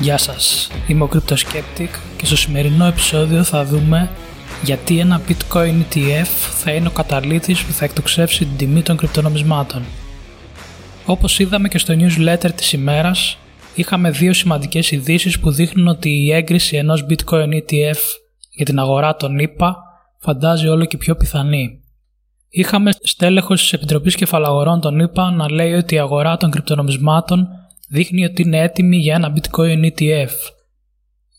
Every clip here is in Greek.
Γεια σας, είμαι ο CryptoSkeptic και στο σημερινό επεισόδιο θα δούμε γιατί ένα Bitcoin ETF θα είναι ο καταλήτης που θα εκτοξεύσει την τιμή των κρυπτονομισμάτων. Όπως είδαμε και στο newsletter της ημέρας, είχαμε δύο σημαντικές ειδήσεις που δείχνουν ότι η έγκριση ενός Bitcoin ETF για την αγορά των ΗΠΑ φαντάζει όλο και πιο πιθανή. Είχαμε στέλεχος της Επιτροπής Κεφαλαγορών των ΗΠΑ να λέει ότι η αγορά των κρυπτονομισμάτων δείχνει ότι είναι έτοιμη για ένα bitcoin ETF.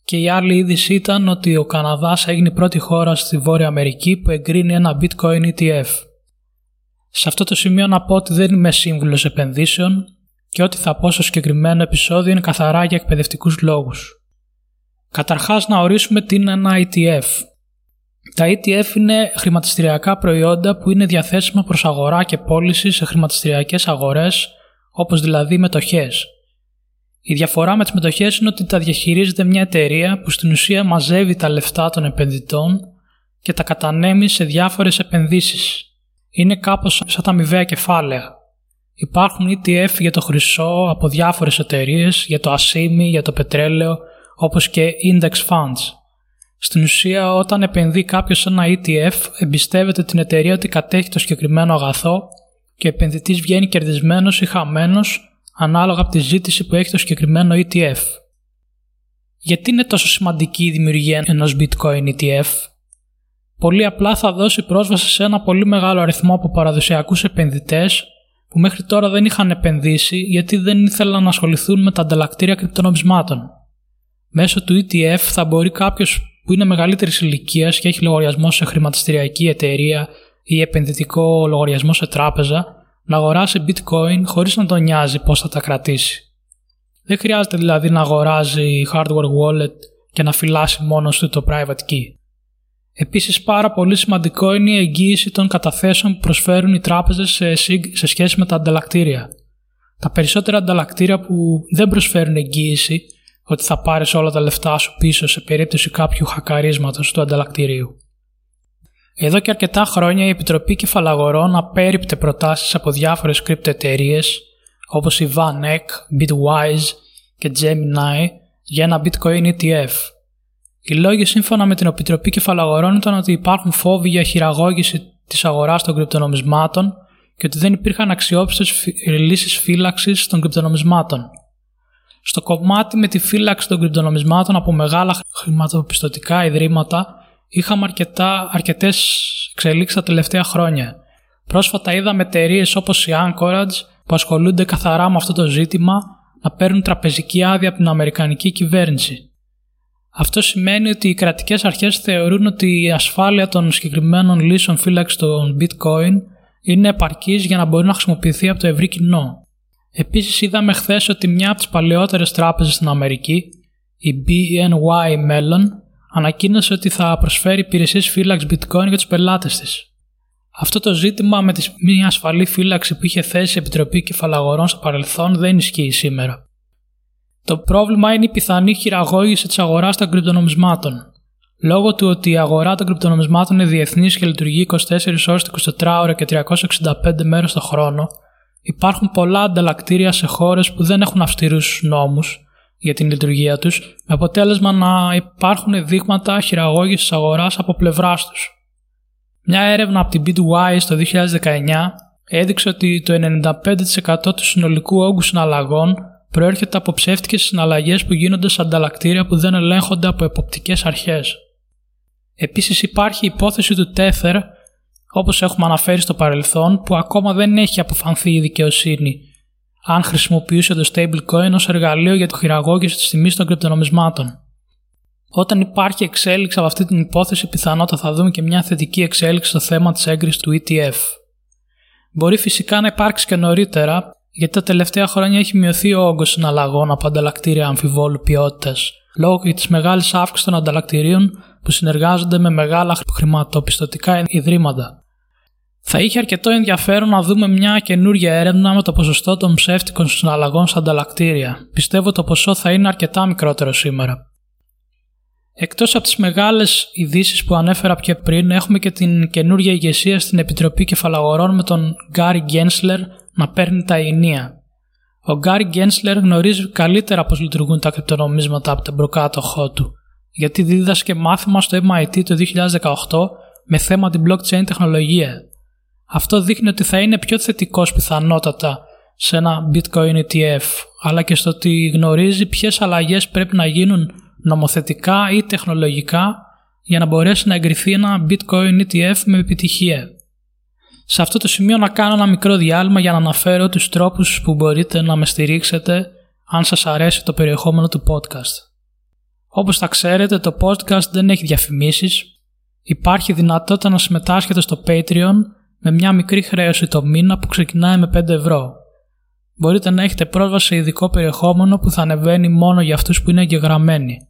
Και η άλλη είδηση ήταν ότι ο Καναδάς έγινε η πρώτη χώρα στη Βόρεια Αμερική που εγκρίνει ένα bitcoin ETF. Σε αυτό το σημείο να πω ότι δεν είμαι σύμβουλος επενδύσεων και ό,τι θα πω στο συγκεκριμένο επεισόδιο είναι καθαρά για εκπαιδευτικούς λόγους. Καταρχάς να ορίσουμε τι είναι ένα ETF. Τα ETF είναι χρηματιστηριακά προϊόντα που είναι διαθέσιμα προς αγορά και πώληση σε χρηματιστηριακές αγορές όπως δηλαδή μετοχές. Η διαφορά με τις μετοχές είναι ότι τα διαχειρίζεται μια εταιρεία που στην ουσία μαζεύει τα λεφτά των επενδυτών και τα κατανέμει σε διάφορες επενδύσεις. Είναι κάπως σαν τα αμοιβαία κεφάλαια. Υπάρχουν ETF για το χρυσό από διάφορες εταιρείες, για το ασίμι, για το πετρέλαιο, όπως και index funds. Στην ουσία όταν επενδύει κάποιος σε ένα ETF εμπιστεύεται την εταιρεία ότι κατέχει το συγκεκριμένο αγαθό και ο επενδυτής βγαίνει κερδισμένος ή χαμένος ανάλογα από τη ζήτηση που έχει το συγκεκριμένο ETF. Γιατί είναι τόσο σημαντική η δημιουργία ενός bitcoin ETF? Πολύ απλά θα δώσει πρόσβαση σε ένα πολύ μεγάλο αριθμό από παραδοσιακούς επενδυτές που μέχρι τώρα δεν είχαν επενδύσει γιατί δεν ήθελαν να ασχοληθούν με τα ανταλλακτήρια κρυπτονομισμάτων. Μέσω του ETF θα μπορεί κάποιος που είναι μεγαλύτερης ηλικίας και έχει λογαριασμό σε χρηματιστηριακή εταιρεία ή επενδυτικό λογαριασμό σε τράπεζα να αγοράσει bitcoin χωρίς να τον νοιάζει πώς θα τα κρατήσει. Δεν χρειάζεται δηλαδή να αγοράζει hardware wallet και να φυλάσει μόνος του το private key. Επίσης πάρα πολύ σημαντικό είναι η εγγύηση των καταθέσεων που προσφέρουν οι τράπεζες σε, σε σχέση με τα ανταλλακτήρια. Τα περισσότερα ανταλλακτήρια που δεν προσφέρουν εγγύηση ότι θα πάρεις όλα τα λεφτά σου πίσω σε περίπτωση κάποιου χακαρίσματος του ανταλλακτηρίου. Εδώ και αρκετά χρόνια η Επιτροπή Κεφαλαγορών απέριπτε προτάσεις από διάφορες εταιρείες όπως η VanEck, Bitwise και Gemini για ένα Bitcoin ETF. Οι λόγοι σύμφωνα με την Επιτροπή Κεφαλαγορών ήταν ότι υπάρχουν φόβοι για χειραγώγηση της αγοράς των κρυπτονομισμάτων και ότι δεν υπήρχαν αξιόπιστες λύσεις φύλαξης των κρυπτονομισμάτων. Στο κομμάτι με τη φύλαξη των κρυπτονομισμάτων από μεγάλα χρηματοπιστωτικά ιδρύματα είχαμε αρκετά, αρκετές εξελίξεις τα τελευταία χρόνια. Πρόσφατα είδαμε εταιρείες όπως η Anchorage που ασχολούνται καθαρά με αυτό το ζήτημα να παίρνουν τραπεζική άδεια από την Αμερικανική κυβέρνηση. Αυτό σημαίνει ότι οι κρατικές αρχές θεωρούν ότι η ασφάλεια των συγκεκριμένων λύσεων φύλαξης των bitcoin είναι επαρκής για να μπορεί να χρησιμοποιηθεί από το ευρύ κοινό. Επίσης είδαμε χθες ότι μια από τις παλαιότερες τράπεζες στην Αμερική, η BNY Mellon, ανακοίνωσε ότι θα προσφέρει υπηρεσίες φύλαξης bitcoin για τους πελάτες της. Αυτό το ζήτημα με τη μη ασφαλή φύλαξη που είχε θέσει η Επιτροπή Κεφαλαγορών στο παρελθόν δεν ισχύει σήμερα. Το πρόβλημα είναι η πιθανή χειραγώγηση της αγοράς των κρυπτονομισμάτων. Λόγω του ότι η αγορά των κρυπτονομισμάτων είναι διεθνής και λειτουργεί 24 ώρες το 24 ώρα και 365 μέρες το χρόνο, υπάρχουν πολλά ανταλλακτήρια σε χώρες που δεν έχουν αυστηρούς νόμους για την λειτουργία τους, με αποτέλεσμα να υπάρχουν δείγματα χειραγώγησης αγοράς από πλευράς τους. Μια έρευνα από την Bitwise το 2019 έδειξε ότι το 95% του συνολικού όγκου συναλλαγών προέρχεται από ψεύτικες συναλλαγές που γίνονται σε ανταλλακτήρια που δεν ελέγχονται από εποπτικές αρχές. Επίσης υπάρχει η υπόθεση του Tether, όπως έχουμε αναφέρει στο παρελθόν, που ακόμα δεν έχει αποφανθεί η δικαιοσύνη αν χρησιμοποιούσε το stablecoin ως εργαλείο για το χειραγώγηση της τιμής των κρυπτονομισμάτων. Όταν υπάρχει εξέλιξη από αυτή την υπόθεση, πιθανότατα θα δούμε και μια θετική εξέλιξη στο θέμα της έγκρισης του ETF. Μπορεί φυσικά να υπάρξει και νωρίτερα, γιατί τα τελευταία χρόνια έχει μειωθεί ο όγκος συναλλαγών από ανταλλακτήρια αμφιβόλου ποιότητας, λόγω της μεγάλης αύξησης των ανταλλακτηρίων που συνεργάζονται με μεγάλα χρηματοπιστωτικά ιδρύματα. Θα είχε αρκετό ενδιαφέρον να δούμε μια καινούργια έρευνα με το ποσοστό των ψεύτικων συναλλαγών στα ανταλλακτήρια. Πιστεύω το ποσό θα είναι αρκετά μικρότερο σήμερα. Εκτός από τις μεγάλες ειδήσεις που ανέφερα πιο πριν, έχουμε και την καινούργια ηγεσία στην Επιτροπή Κεφαλαγορών με τον Γκάρι Γκένσλερ να παίρνει τα ενία. Ο Γκάρι Γκένσλερ γνωρίζει καλύτερα πώς λειτουργούν τα κρυπτονομίσματα από τον προκάτοχό του, γιατί δίδασκε μάθημα στο MIT το 2018 με θέμα την blockchain τεχνολογία. Αυτό δείχνει ότι θα είναι πιο θετικός πιθανότατα σε ένα bitcoin ETF, αλλά και στο ότι γνωρίζει ποιες αλλαγές πρέπει να γίνουν νομοθετικά ή τεχνολογικά για να μπορέσει να εγκριθεί ένα bitcoin ETF με επιτυχία. Σε αυτό το σημείο να κάνω ένα μικρό διάλειμμα για να αναφέρω τους τρόπους που μπορείτε να με στηρίξετε αν σας αρέσει το περιεχόμενο του podcast. Όπως θα ξέρετε το podcast δεν έχει διαφημίσεις, υπάρχει δυνατότητα να συμμετάσχετε στο Patreon με μια μικρή χρέωση το μήνα που ξεκινάει με 5 ευρώ. Μπορείτε να έχετε πρόσβαση σε ειδικό περιεχόμενο που θα ανεβαίνει μόνο για αυτούς που είναι εγγεγραμμένοι.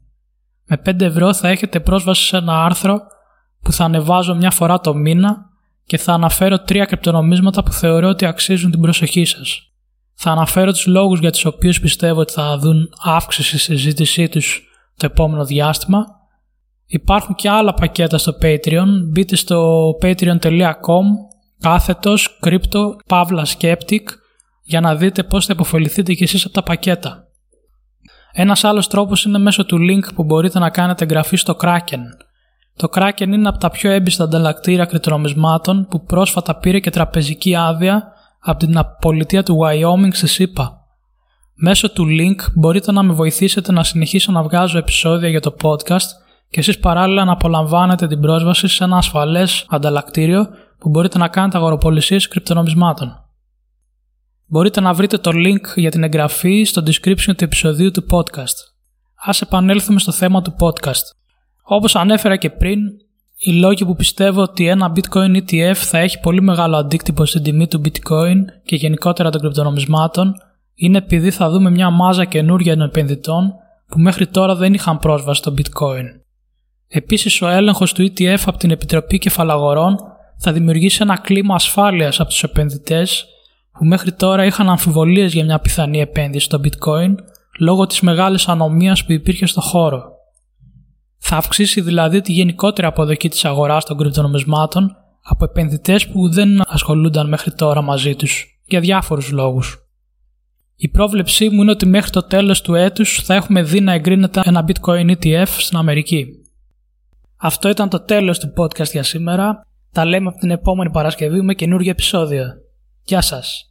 Με 5 ευρώ θα έχετε πρόσβαση σε ένα άρθρο που θα ανεβάζω μια φορά το μήνα και θα αναφέρω τρία κρυπτονομίσματα που θεωρώ ότι αξίζουν την προσοχή σας. Θα αναφέρω τους λόγους για τους οποίους πιστεύω ότι θα δουν αύξηση στη συζήτησή τους το επόμενο διάστημα. Υπάρχουν και άλλα πακέτα στο Patreon. Μπείτε στο patreon.com κάθετος crypto pavla skeptic για να δείτε πώς θα υποφεληθείτε κι εσείς από τα πακέτα. Ένας άλλος τρόπος είναι μέσω του link που μπορείτε να κάνετε εγγραφή στο Kraken. Το Kraken είναι από τα πιο έμπιστα ανταλλακτήρια κρυπτονομισμάτων που πρόσφατα πήρε και τραπεζική άδεια από την πολιτεία του Wyoming στη ΣΥΠΑ. Μέσω του link μπορείτε να με βοηθήσετε να συνεχίσω να βγάζω επεισόδια για το podcast και εσείς παράλληλα να απολαμβάνετε την πρόσβαση σε ένα ασφαλές ανταλλακτήριο που μπορείτε να κάνετε αγοροπολισίες κρυπτονομισμάτων. Μπορείτε να βρείτε το link για την εγγραφή στο description του επεισοδίου του podcast. Ας επανέλθουμε στο θέμα του podcast. Όπως ανέφερα και πριν, οι λόγοι που πιστεύω ότι ένα bitcoin ETF θα έχει πολύ μεγάλο αντίκτυπο στην τιμή του bitcoin και γενικότερα των κρυπτονομισμάτων είναι επειδή θα δούμε μια μάζα καινούργια επενδυτών που μέχρι τώρα δεν είχαν πρόσβαση στο bitcoin. Επίσης ο έλεγχος του ETF από την Επιτροπή Κεφαλαγορών θα δημιουργήσει ένα κλίμα ασφάλειας από τους επενδυτές που μέχρι τώρα είχαν αμφιβολίες για μια πιθανή επένδυση στο bitcoin λόγω της μεγάλης ανομίας που υπήρχε στο χώρο. Θα αυξήσει δηλαδή τη γενικότερη αποδοχή της αγοράς των κρυπτονομισμάτων από επενδυτές που δεν ασχολούνταν μέχρι τώρα μαζί τους, για διάφορους λόγους. Η πρόβλεψή μου είναι ότι μέχρι το τέλος του έτους θα έχουμε δει να εγκρίνεται ένα bitcoin ETF στην Αμερική. Αυτό ήταν το τέλος του podcast για σήμερα. Τα λέμε από την επόμενη Παρασκευή με καινούργιο επεισόδιο. Γεια σας!